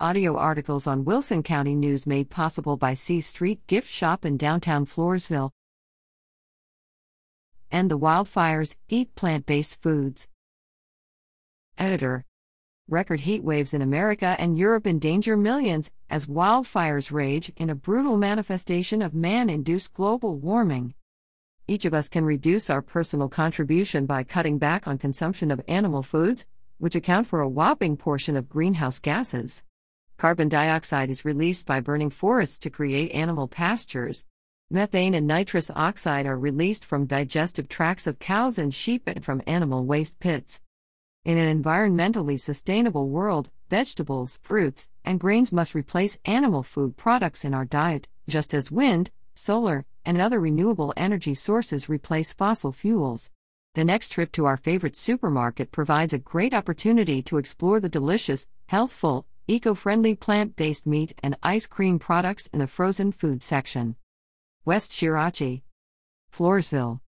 Audio articles on Wilson County News made possible by C Street Gift Shop in downtown Floresville. End the wildfires, eat plant based foods. Editor Record heat waves in America and Europe endanger millions as wildfires rage in a brutal manifestation of man induced global warming. Each of us can reduce our personal contribution by cutting back on consumption of animal foods, which account for a whopping portion of greenhouse gases. Carbon dioxide is released by burning forests to create animal pastures. Methane and nitrous oxide are released from digestive tracts of cows and sheep and from animal waste pits. In an environmentally sustainable world, vegetables, fruits, and grains must replace animal food products in our diet, just as wind, solar, and other renewable energy sources replace fossil fuels. The next trip to our favorite supermarket provides a great opportunity to explore the delicious, healthful, eco friendly plant based meat and ice cream products in the frozen food section. West Shirachi, Floresville.